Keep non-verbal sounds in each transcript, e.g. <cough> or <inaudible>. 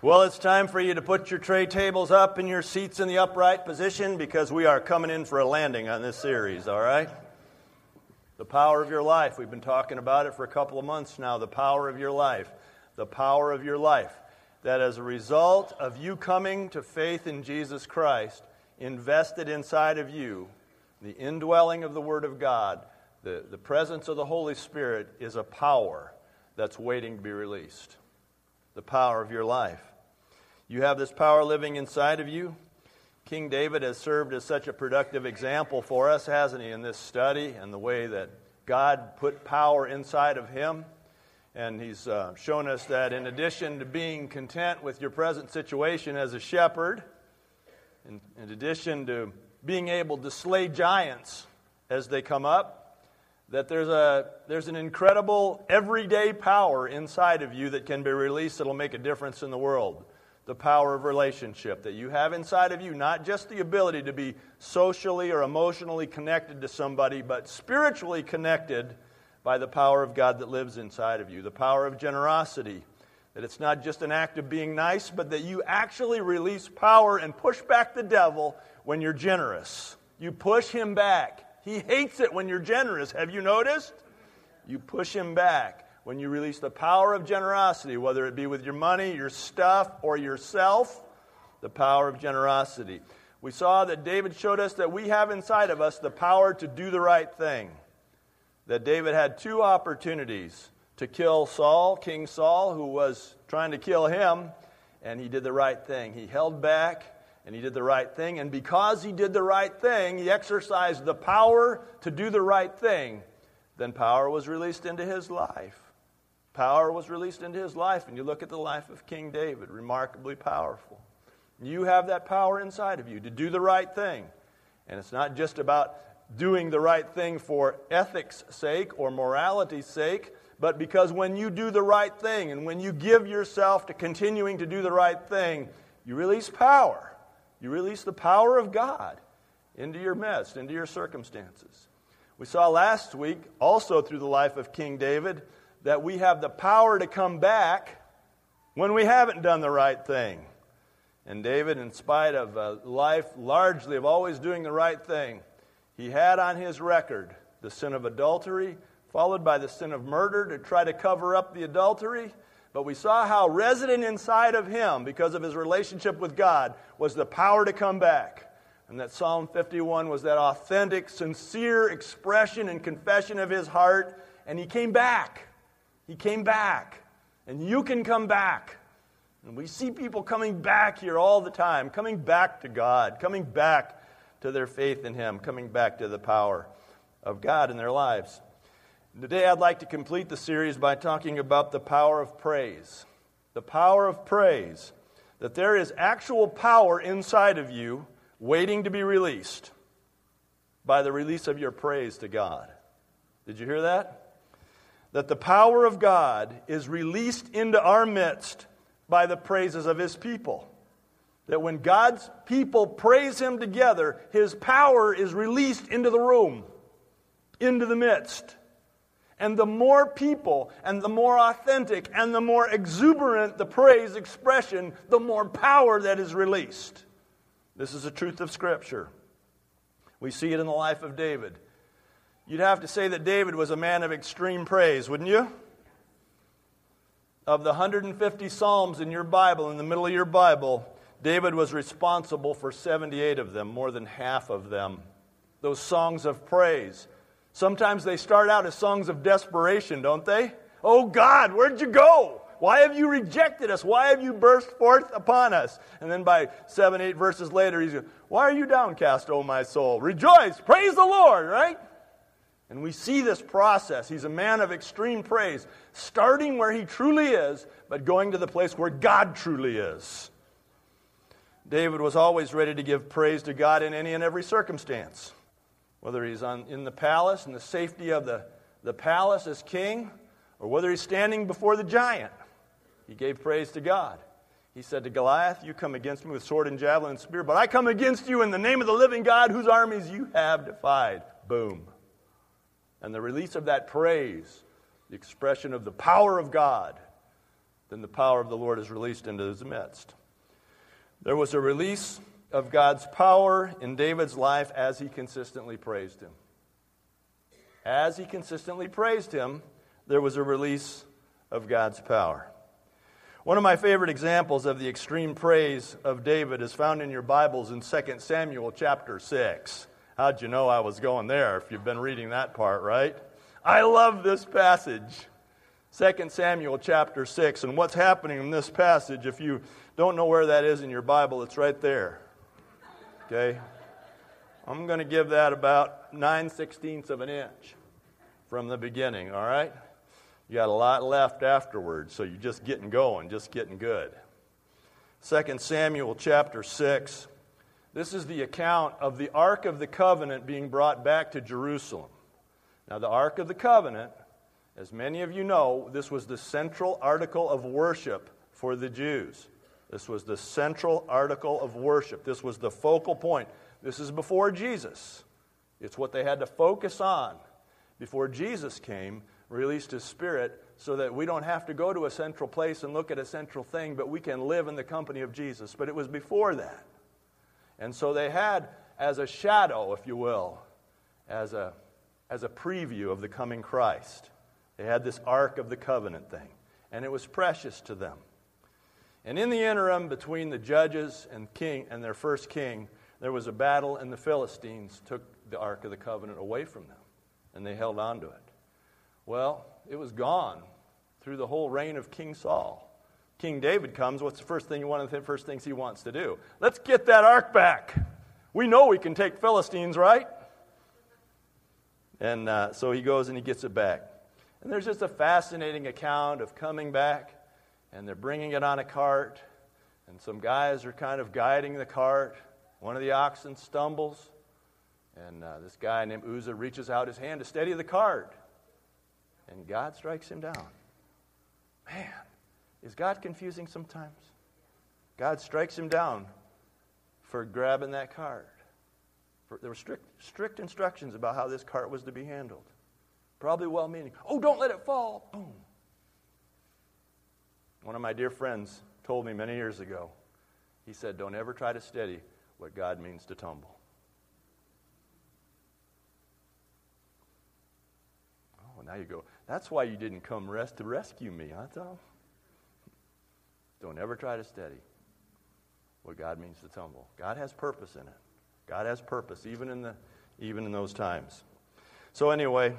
Well, it's time for you to put your tray tables up and your seats in the upright position because we are coming in for a landing on this series, all right? The power of your life. We've been talking about it for a couple of months now. The power of your life. The power of your life. That as a result of you coming to faith in Jesus Christ, invested inside of you, the indwelling of the Word of God, the, the presence of the Holy Spirit is a power that's waiting to be released. The power of your life. You have this power living inside of you. King David has served as such a productive example for us, hasn't he, in this study and the way that God put power inside of him. And he's uh, shown us that in addition to being content with your present situation as a shepherd, in, in addition to being able to slay giants as they come up, that there's, a, there's an incredible everyday power inside of you that can be released that'll make a difference in the world the power of relationship that you have inside of you, not just the ability to be socially or emotionally connected to somebody, but spiritually connected by the power of God that lives inside of you. The power of generosity, that it's not just an act of being nice, but that you actually release power and push back the devil when you're generous. You push him back. He hates it when you're generous. Have you noticed? You push him back when you release the power of generosity, whether it be with your money, your stuff, or yourself, the power of generosity. We saw that David showed us that we have inside of us the power to do the right thing. That David had two opportunities to kill Saul, King Saul, who was trying to kill him, and he did the right thing. He held back and he did the right thing, and because he did the right thing, he exercised the power to do the right thing. Then power was released into his life. Power was released into his life, and you look at the life of King David, remarkably powerful. You have that power inside of you to do the right thing. And it's not just about doing the right thing for ethics' sake or morality's sake, but because when you do the right thing and when you give yourself to continuing to do the right thing, you release power. You release the power of God into your midst, into your circumstances. We saw last week, also through the life of King David, that we have the power to come back when we haven't done the right thing. And David, in spite of a life largely of always doing the right thing, he had on his record the sin of adultery, followed by the sin of murder to try to cover up the adultery. But we saw how resident inside of him, because of his relationship with God, was the power to come back. And that Psalm 51 was that authentic, sincere expression and confession of his heart. And he came back. He came back. And you can come back. And we see people coming back here all the time, coming back to God, coming back to their faith in Him, coming back to the power of God in their lives. Today, I'd like to complete the series by talking about the power of praise. The power of praise. That there is actual power inside of you waiting to be released by the release of your praise to God. Did you hear that? That the power of God is released into our midst by the praises of his people. That when God's people praise him together, his power is released into the room, into the midst. And the more people and the more authentic and the more exuberant the praise expression, the more power that is released. This is a truth of Scripture. We see it in the life of David. You'd have to say that David was a man of extreme praise, wouldn't you? Of the 150 Psalms in your Bible, in the middle of your Bible, David was responsible for 78 of them, more than half of them. Those songs of praise. Sometimes they start out as songs of desperation, don't they? Oh God, where'd you go? Why have you rejected us? Why have you burst forth upon us? And then by seven, eight verses later, he's going, Why are you downcast, O my soul? Rejoice, praise the Lord, right? And we see this process. He's a man of extreme praise, starting where he truly is, but going to the place where God truly is. David was always ready to give praise to God in any and every circumstance, whether he's on, in the palace, in the safety of the, the palace as king, or whether he's standing before the giant. He gave praise to God. He said to Goliath, You come against me with sword and javelin and spear, but I come against you in the name of the living God whose armies you have defied. Boom. And the release of that praise, the expression of the power of God, then the power of the Lord is released into his midst. There was a release of God's power in David's life as he consistently praised him. As he consistently praised him, there was a release of God's power. One of my favorite examples of the extreme praise of David is found in your Bibles in 2 Samuel chapter 6. How'd you know I was going there if you've been reading that part, right? I love this passage. 2 Samuel chapter 6. And what's happening in this passage, if you don't know where that is in your Bible, it's right there. Okay? I'm going to give that about 9 sixteenths of an inch from the beginning, all right? You got a lot left afterwards, so you're just getting going, just getting good. 2 Samuel chapter 6. This is the account of the Ark of the Covenant being brought back to Jerusalem. Now, the Ark of the Covenant, as many of you know, this was the central article of worship for the Jews. This was the central article of worship. This was the focal point. This is before Jesus. It's what they had to focus on before Jesus came released His Spirit so that we don't have to go to a central place and look at a central thing, but we can live in the company of Jesus. But it was before that. And so they had, as a shadow, if you will, as a, as a preview of the coming Christ, they had this Ark of the Covenant thing. And it was precious to them. And in the interim between the judges and king and their first king, there was a battle, and the Philistines took the Ark of the Covenant away from them, and they held on to it. Well, it was gone through the whole reign of King Saul. King David comes, what's the first thing, one of the first things he wants to do? Let's get that ark back. We know we can take Philistines, right? And uh, so he goes and he gets it back. And there's just a fascinating account of coming back, and they're bringing it on a cart, and some guys are kind of guiding the cart. One of the oxen stumbles, and uh, this guy named Uzzah reaches out his hand to steady the cart and God strikes him down. Man, is God confusing sometimes? God strikes him down for grabbing that cart. There were strict, strict instructions about how this cart was to be handled. Probably well meaning. Oh, don't let it fall. Boom. One of my dear friends told me many years ago, he said, Don't ever try to steady what God means to tumble. Oh, now you go, that's why you didn't come rest to rescue me, huh, Tom? Don't ever try to steady what God means to tumble. God has purpose in it. God has purpose, even in, the, even in those times. So, anyway,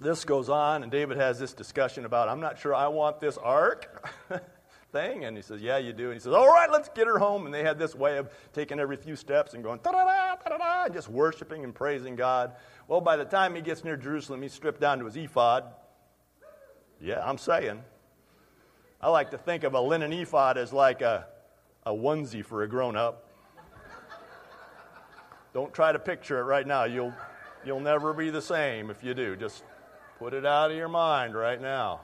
this goes on, and David has this discussion about, I'm not sure I want this ark <laughs> thing. And he says, Yeah, you do. And he says, All right, let's get her home. And they had this way of taking every few steps and going, da da da, da da, and just worshiping and praising God. Well, by the time he gets near Jerusalem, he's stripped down to his ephod. Yeah, I'm saying. I like to think of a linen ephod as like a, a onesie for a grown up. Don't try to picture it right now. You'll, you'll never be the same if you do. Just put it out of your mind right now.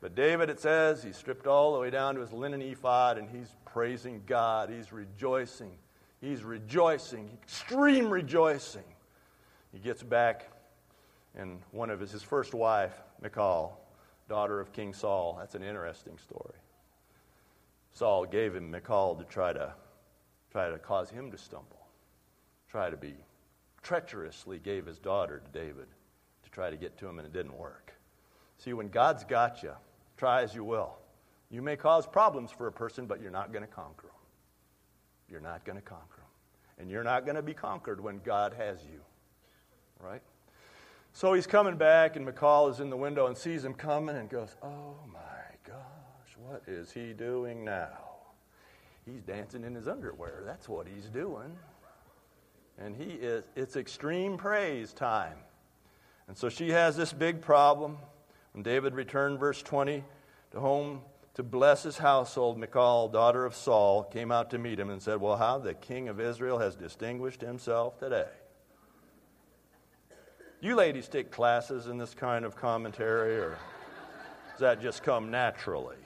But David, it says, he stripped all the way down to his linen ephod and he's praising God. He's rejoicing. He's rejoicing, extreme rejoicing. He gets back, and one of his, his first wife, Michal, daughter of King Saul, that's an interesting story. Saul gave him Michal to try to try to cause him to stumble, try to be treacherously gave his daughter to David to try to get to him, and it didn't work. See, when God's got you, try as you will. You may cause problems for a person, but you're not going to conquer them. You're not going to conquer them. And you're not going to be conquered when God has you right? So he's coming back, and Michal is in the window and sees him coming and goes, Oh my gosh, what is he doing now? He's dancing in his underwear. That's what he's doing. And he is, it's extreme praise time. And so she has this big problem. When David returned, verse 20, to home to bless his household, Michal, daughter of Saul, came out to meet him and said, Well, how the king of Israel has distinguished himself today. You ladies take classes in this kind of commentary, or does that just come naturally?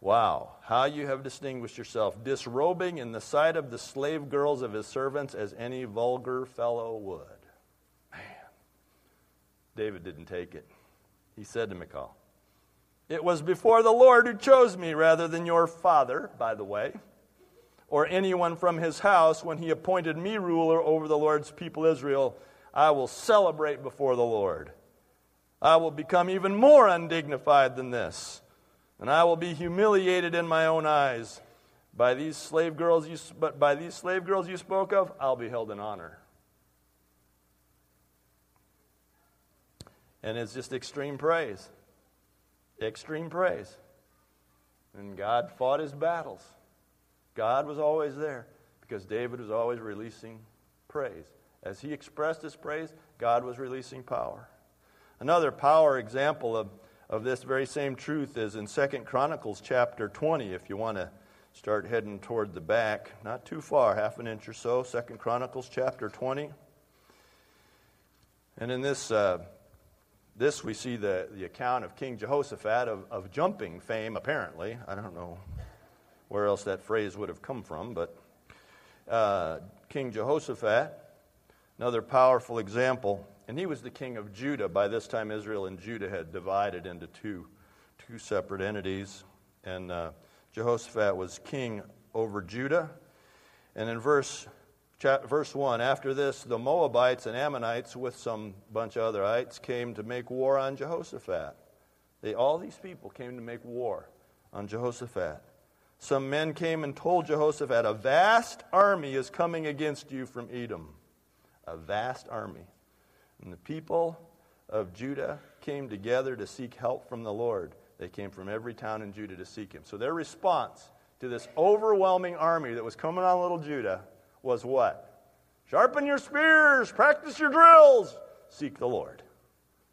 Wow, how you have distinguished yourself, disrobing in the sight of the slave girls of his servants as any vulgar fellow would. Man, David didn't take it. He said to Michal, It was before the Lord who chose me rather than your father, by the way, or anyone from his house when he appointed me ruler over the Lord's people Israel. I will celebrate before the Lord. I will become even more undignified than this, and I will be humiliated in my own eyes. By these slave girls you, but by these slave girls you spoke of, I'll be held in honor. And it's just extreme praise. Extreme praise. And God fought his battles. God was always there because David was always releasing praise. As he expressed his praise, God was releasing power. Another power example of, of this very same truth is in Second Chronicles chapter 20, if you want to start heading toward the back, not too far, half an inch or so. Second Chronicles chapter 20. And in this, uh, this we see the, the account of King Jehoshaphat of, of jumping fame, apparently. I don't know where else that phrase would have come from, but uh, King Jehoshaphat, another powerful example and he was the king of Judah. By this time, Israel and Judah had divided into two, two separate entities. And uh, Jehoshaphat was king over Judah. And in verse, verse 1, after this, the Moabites and Ammonites, with some bunch of otherites, came to make war on Jehoshaphat. They, all these people came to make war on Jehoshaphat. Some men came and told Jehoshaphat, A vast army is coming against you from Edom. A vast army. And the people of Judah came together to seek help from the Lord. They came from every town in Judah to seek him. So their response to this overwhelming army that was coming on little Judah was what? Sharpen your spears, practice your drills, seek the Lord.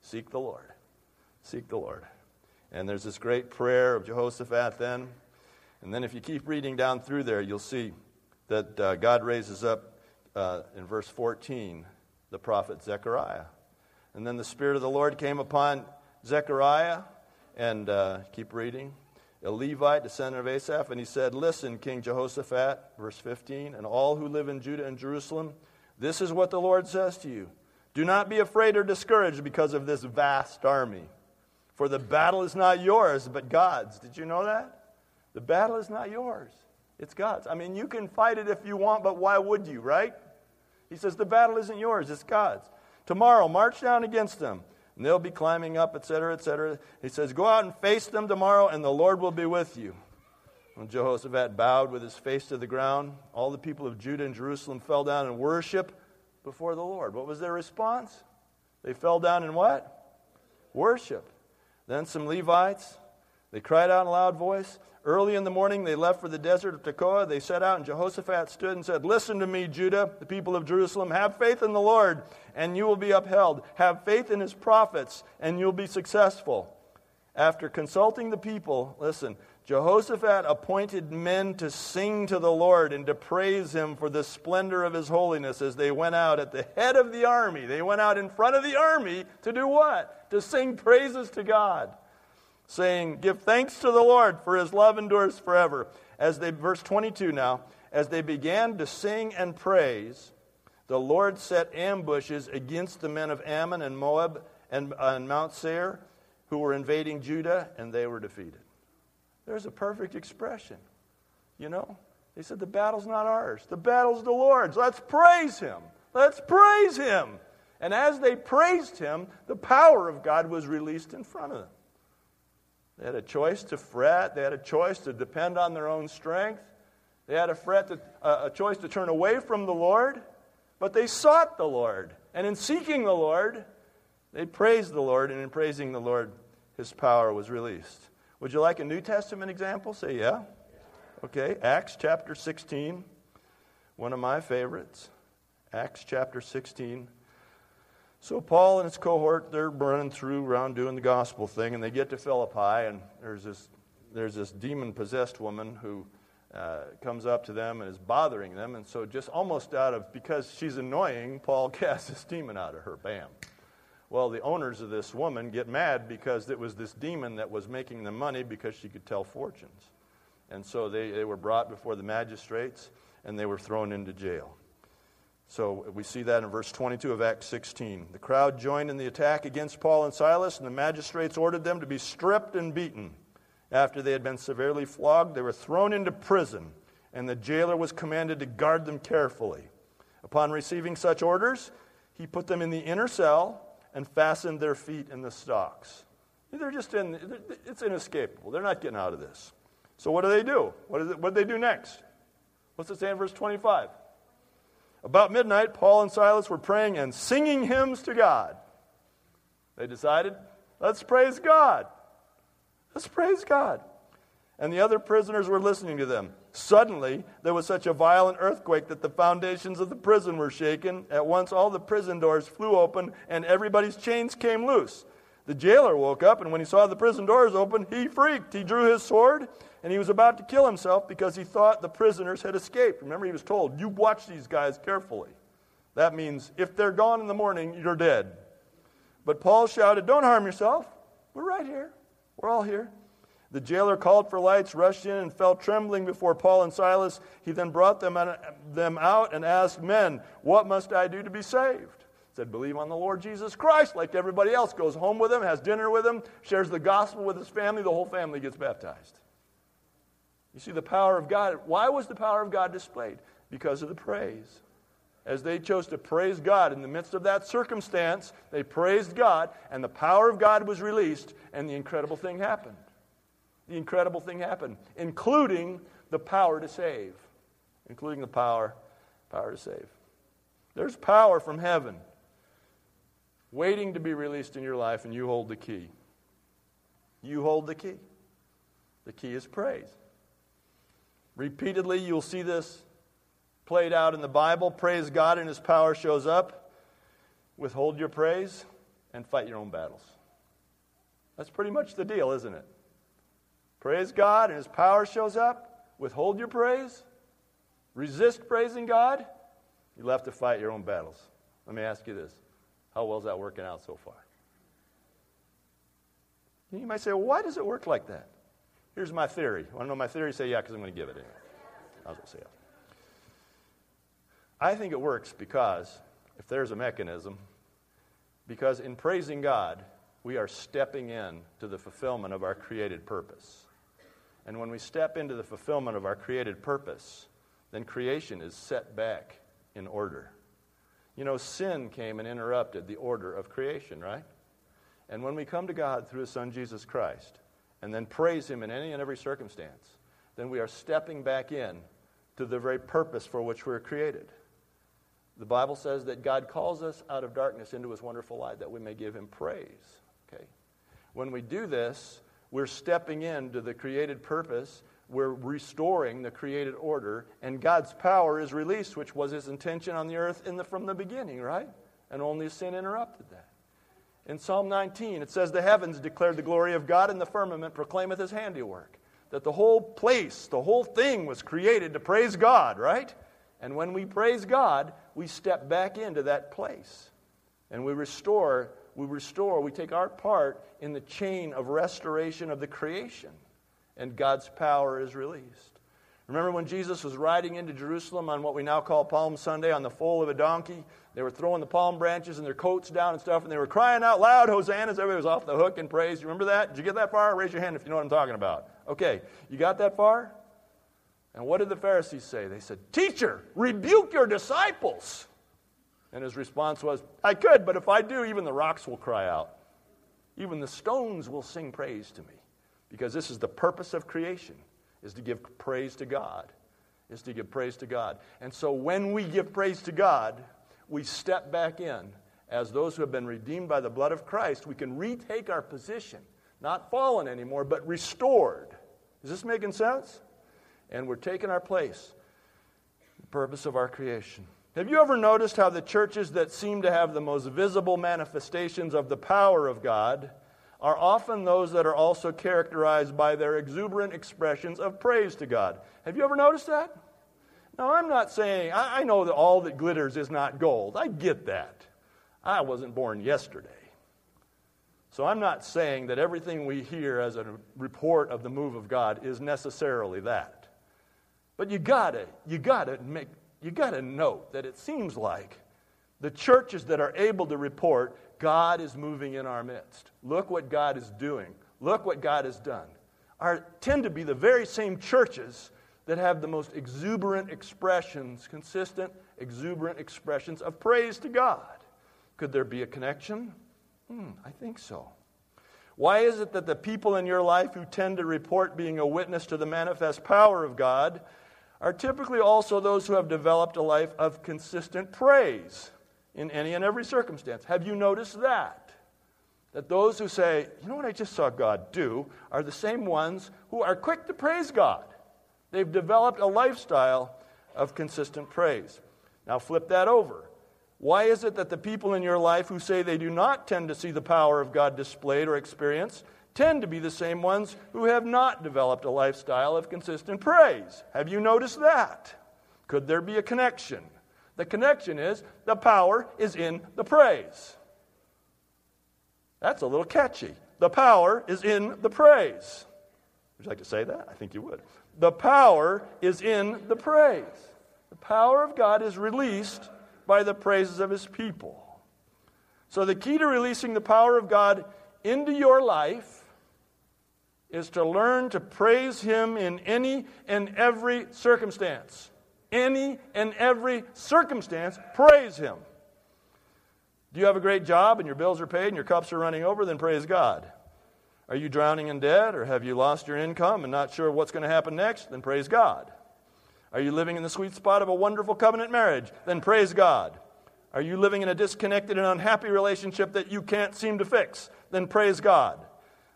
Seek the Lord. Seek the Lord. And there's this great prayer of Jehoshaphat then. And then if you keep reading down through there, you'll see that uh, God raises up uh, in verse 14 the prophet Zechariah. And then the Spirit of the Lord came upon Zechariah, and uh, keep reading, a Levite, descendant of Asaph, and he said, Listen, King Jehoshaphat, verse 15, and all who live in Judah and Jerusalem, this is what the Lord says to you. Do not be afraid or discouraged because of this vast army, for the battle is not yours, but God's. Did you know that? The battle is not yours, it's God's. I mean, you can fight it if you want, but why would you, right? He says, The battle isn't yours, it's God's. Tomorrow, march down against them, and they'll be climbing up, etc., etc. He says, Go out and face them tomorrow, and the Lord will be with you. When Jehoshaphat bowed with his face to the ground, all the people of Judah and Jerusalem fell down and worship before the Lord. What was their response? They fell down in what? Worship. Then some Levites, they cried out in a loud voice, Early in the morning, they left for the desert of Tekoa. They set out, and Jehoshaphat stood and said, Listen to me, Judah, the people of Jerusalem. Have faith in the Lord, and you will be upheld. Have faith in his prophets, and you'll be successful. After consulting the people, listen, Jehoshaphat appointed men to sing to the Lord and to praise him for the splendor of his holiness as they went out at the head of the army. They went out in front of the army to do what? To sing praises to God saying, Give thanks to the Lord, for his love endures forever. As they, verse 22 now, as they began to sing and praise, the Lord set ambushes against the men of Ammon and Moab and, uh, and Mount Seir who were invading Judah, and they were defeated. There's a perfect expression. You know, they said, The battle's not ours, the battle's the Lord's. Let's praise him. Let's praise him. And as they praised him, the power of God was released in front of them. They had a choice to fret. They had a choice to depend on their own strength. They had a, fret to, uh, a choice to turn away from the Lord. But they sought the Lord. And in seeking the Lord, they praised the Lord. And in praising the Lord, his power was released. Would you like a New Testament example? Say yeah. Okay, Acts chapter 16, one of my favorites. Acts chapter 16. So Paul and his cohort, they're running through around doing the gospel thing, and they get to Philippi, and there's this, there's this demon-possessed woman who uh, comes up to them and is bothering them, and so just almost out of, because she's annoying, Paul <laughs> casts this demon out of her, bam. Well, the owners of this woman get mad because it was this demon that was making them money because she could tell fortunes. And so they, they were brought before the magistrates, and they were thrown into jail. So we see that in verse 22 of Acts 16. The crowd joined in the attack against Paul and Silas, and the magistrates ordered them to be stripped and beaten. After they had been severely flogged, they were thrown into prison, and the jailer was commanded to guard them carefully. Upon receiving such orders, he put them in the inner cell and fastened their feet in the stocks. They're just in, it's inescapable. They're not getting out of this. So what do they do? What, is it, what do they do next? What's it say in verse 25? About midnight, Paul and Silas were praying and singing hymns to God. They decided, let's praise God. Let's praise God. And the other prisoners were listening to them. Suddenly, there was such a violent earthquake that the foundations of the prison were shaken. At once, all the prison doors flew open, and everybody's chains came loose. The jailer woke up, and when he saw the prison doors open, he freaked. He drew his sword, and he was about to kill himself because he thought the prisoners had escaped. Remember, he was told, You watch these guys carefully. That means if they're gone in the morning, you're dead. But Paul shouted, Don't harm yourself. We're right here. We're all here. The jailer called for lights, rushed in, and fell trembling before Paul and Silas. He then brought them out and asked, Men, what must I do to be saved? Said, Believe on the Lord Jesus Christ, like everybody else. Goes home with him, has dinner with him, shares the gospel with his family. The whole family gets baptized. You see the power of God. Why was the power of God displayed? Because of the praise as they chose to praise God in the midst of that circumstance, they praised God, and the power of God was released, and the incredible thing happened. The incredible thing happened, including the power to save. Including the power, power to save. There's power from heaven waiting to be released in your life, and you hold the key. You hold the key. The key is praise. Repeatedly, you'll see this played out in the Bible. Praise God and His power shows up. Withhold your praise and fight your own battles. That's pretty much the deal, isn't it? Praise God and His power shows up. Withhold your praise. Resist praising God. You'll have to fight your own battles. Let me ask you this How well is that working out so far? You might say, well, why does it work like that? Here's my theory. Want to know my theory? Say, yeah, because I'm going to give it anyway. I was going to say, yeah. I think it works because, if there's a mechanism, because in praising God, we are stepping in to the fulfillment of our created purpose. And when we step into the fulfillment of our created purpose, then creation is set back in order. You know, sin came and interrupted the order of creation, right? And when we come to God through His Son Jesus Christ and then praise Him in any and every circumstance, then we are stepping back in to the very purpose for which we were created. The Bible says that God calls us out of darkness into his wonderful light that we may give him praise. Okay? When we do this, we're stepping into the created purpose, we're restoring the created order, and God's power is released, which was his intention on the earth the, from the beginning, right? And only sin interrupted that. In Psalm 19, it says, The heavens declare the glory of God, and the firmament proclaimeth his handiwork. That the whole place, the whole thing was created to praise God, right? And when we praise God, we step back into that place. And we restore, we restore, we take our part in the chain of restoration of the creation. And God's power is released. Remember when Jesus was riding into Jerusalem on what we now call Palm Sunday on the foal of a donkey? They were throwing the palm branches and their coats down and stuff, and they were crying out loud, Hosannas. Everybody was off the hook in praise. You remember that? Did you get that far? Raise your hand if you know what I'm talking about. Okay, you got that far? And what did the Pharisees say? They said, Teacher, rebuke your disciples. And his response was, I could, but if I do, even the rocks will cry out. Even the stones will sing praise to me. Because this is the purpose of creation, is to give praise to God. Is to give praise to God. And so when we give praise to God, we step back in. As those who have been redeemed by the blood of Christ, we can retake our position. Not fallen anymore, but restored. Is this making sense? and we're taking our place, the purpose of our creation. Have you ever noticed how the churches that seem to have the most visible manifestations of the power of God are often those that are also characterized by their exuberant expressions of praise to God? Have you ever noticed that? Now, I'm not saying, I, I know that all that glitters is not gold. I get that. I wasn't born yesterday. So I'm not saying that everything we hear as a report of the move of God is necessarily that. But you gotta, you gotta make you got to note that it seems like the churches that are able to report God is moving in our midst. Look what God is doing. Look what God has done. Are, tend to be the very same churches that have the most exuberant expressions, consistent, exuberant expressions of praise to God. Could there be a connection? Hmm, I think so. Why is it that the people in your life who tend to report being a witness to the manifest power of God are typically also those who have developed a life of consistent praise in any and every circumstance? Have you noticed that? That those who say, you know what I just saw God do, are the same ones who are quick to praise God. They've developed a lifestyle of consistent praise. Now flip that over. Why is it that the people in your life who say they do not tend to see the power of God displayed or experienced tend to be the same ones who have not developed a lifestyle of consistent praise? Have you noticed that? Could there be a connection? The connection is the power is in the praise. That's a little catchy. The power is in the praise. Would you like to say that? I think you would. The power is in the praise. The power of God is released by the praises of his people. So, the key to releasing the power of God into your life is to learn to praise him in any and every circumstance. Any and every circumstance, praise him. Do you have a great job and your bills are paid and your cups are running over? Then praise God. Are you drowning in debt or have you lost your income and not sure what's going to happen next? Then praise God. Are you living in the sweet spot of a wonderful covenant marriage? Then praise God. Are you living in a disconnected and unhappy relationship that you can't seem to fix? Then praise God.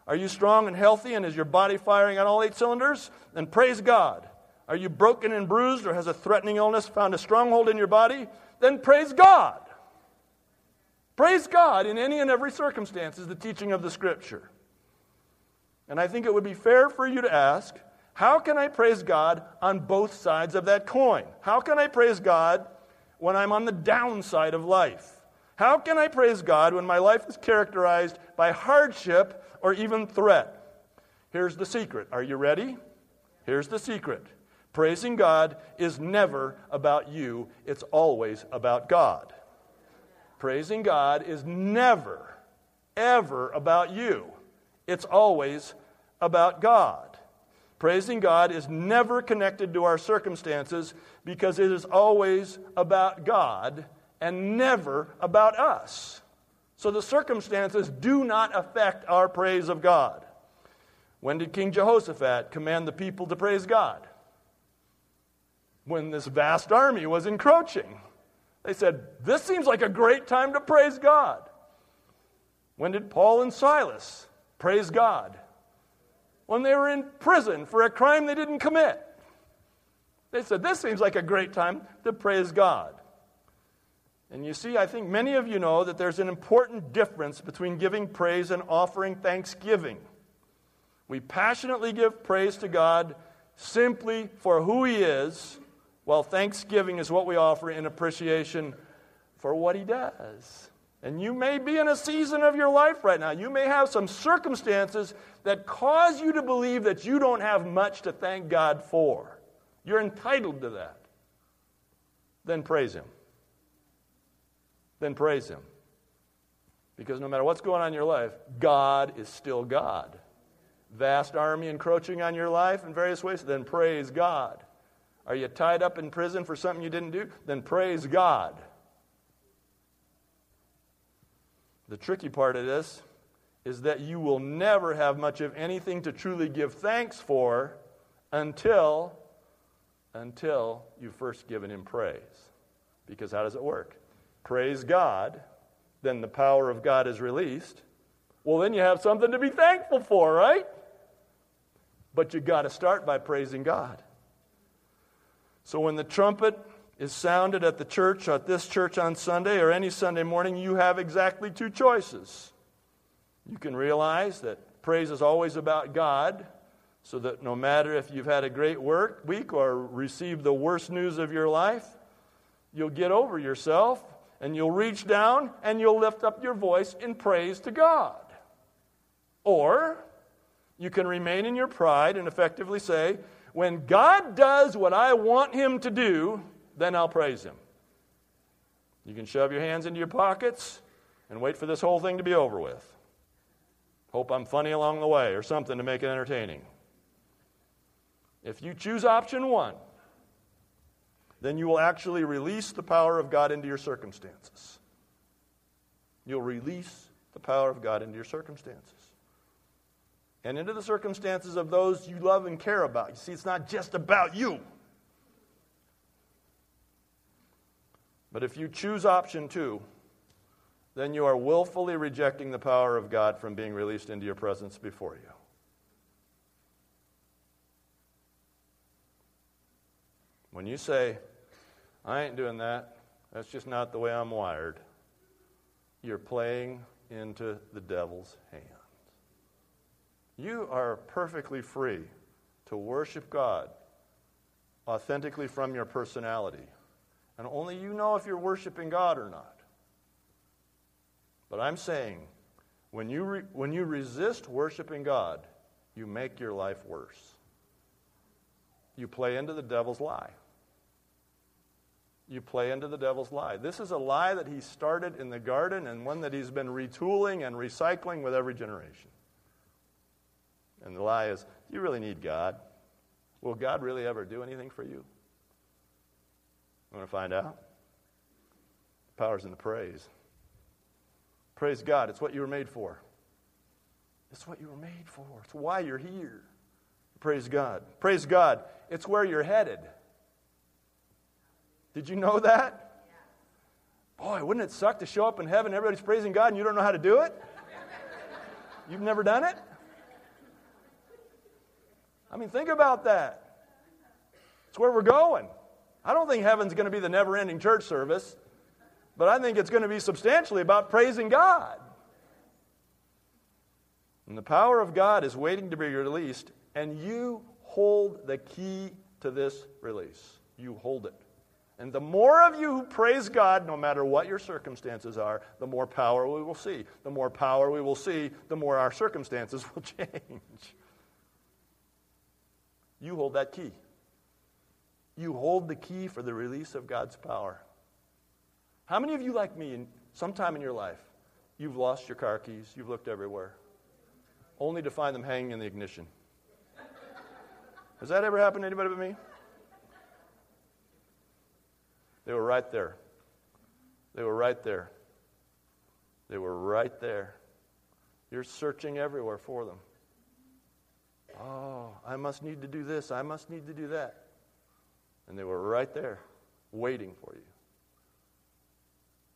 Are you strong and healthy and is your body firing on all eight cylinders? Then praise God. Are you broken and bruised or has a threatening illness found a stronghold in your body? Then praise God. Praise God in any and every circumstance is the teaching of the Scripture. And I think it would be fair for you to ask how can I praise God on both sides of that coin? How can I praise God when I'm on the downside of life? How can I praise God when my life is characterized by hardship or even threat? Here's the secret. Are you ready? Here's the secret. Praising God is never about you, it's always about God. Praising God is never, ever about you, it's always about God. Praising God is never connected to our circumstances because it is always about God and never about us. So the circumstances do not affect our praise of God. When did King Jehoshaphat command the people to praise God? When this vast army was encroaching. They said, This seems like a great time to praise God. When did Paul and Silas praise God? when they were in prison for a crime they didn't commit. They said, This seems like a great time to praise God. And you see, I think many of you know that there's an important difference between giving praise and offering thanksgiving. We passionately give praise to God simply for who He is, while thanksgiving is what we offer in appreciation for what He does. And you may be in a season of your life right now. You may have some circumstances that cause you to believe that you don't have much to thank God for. You're entitled to that. Then praise Him. Then praise Him. Because no matter what's going on in your life, God is still God. Vast army encroaching on your life in various ways, then praise God. Are you tied up in prison for something you didn't do? Then praise God. The tricky part of this is that you will never have much of anything to truly give thanks for until until you've first given him praise. Because how does it work? Praise God, then the power of God is released. Well, then you have something to be thankful for, right? But you've got to start by praising God. So when the trumpet is sounded at the church, at this church on Sunday or any Sunday morning, you have exactly two choices. You can realize that praise is always about God, so that no matter if you've had a great work week or received the worst news of your life, you'll get over yourself and you'll reach down and you'll lift up your voice in praise to God. Or you can remain in your pride and effectively say, when God does what I want him to do, then I'll praise Him. You can shove your hands into your pockets and wait for this whole thing to be over with. Hope I'm funny along the way or something to make it entertaining. If you choose option one, then you will actually release the power of God into your circumstances. You'll release the power of God into your circumstances and into the circumstances of those you love and care about. You see, it's not just about you. But if you choose option two, then you are willfully rejecting the power of God from being released into your presence before you. When you say, I ain't doing that, that's just not the way I'm wired, you're playing into the devil's hands. You are perfectly free to worship God authentically from your personality. And only you know if you're worshiping God or not. But I'm saying, when you, re- when you resist worshiping God, you make your life worse. You play into the devil's lie. You play into the devil's lie. This is a lie that he started in the garden and one that he's been retooling and recycling with every generation. And the lie is, do you really need God? Will God really ever do anything for you? You want to find out? The power's in the praise. Praise God. It's what you were made for. It's what you were made for. It's why you're here. Praise God. Praise God. It's where you're headed. Did you know that? Boy, wouldn't it suck to show up in heaven, everybody's praising God, and you don't know how to do it? You've never done it? I mean, think about that. It's where we're going. I don't think heaven's going to be the never ending church service, but I think it's going to be substantially about praising God. And the power of God is waiting to be released, and you hold the key to this release. You hold it. And the more of you who praise God, no matter what your circumstances are, the more power we will see. The more power we will see, the more our circumstances <laughs> will change. You hold that key. You hold the key for the release of God's power. How many of you, like me, in sometime in your life, you've lost your car keys, you've looked everywhere, only to find them hanging in the ignition? Has that ever happened to anybody but me? They were right there. They were right there. They were right there. You're searching everywhere for them. Oh, I must need to do this. I must need to do that. And they were right there, waiting for you.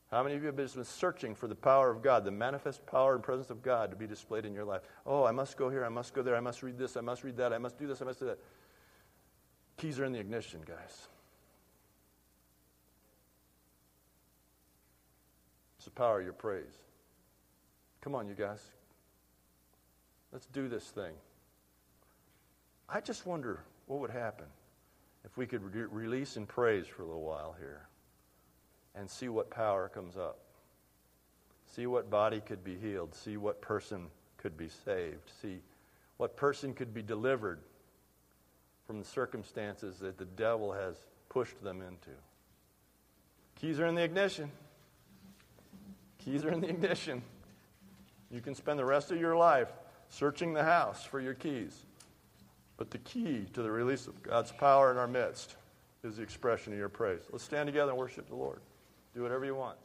How many of you have been searching for the power of God, the manifest power and presence of God to be displayed in your life? Oh, I must go here. I must go there. I must read this. I must read that. I must do this. I must do that. Keys are in the ignition, guys. It's the power of your praise. Come on, you guys. Let's do this thing. I just wonder what would happen if we could re- release and praise for a little while here and see what power comes up. See what body could be healed. See what person could be saved. See what person could be delivered from the circumstances that the devil has pushed them into. Keys are in the ignition. Keys are in the ignition. You can spend the rest of your life searching the house for your keys. But the key to the release of God's power in our midst is the expression of your praise. Let's stand together and worship the Lord. Do whatever you want.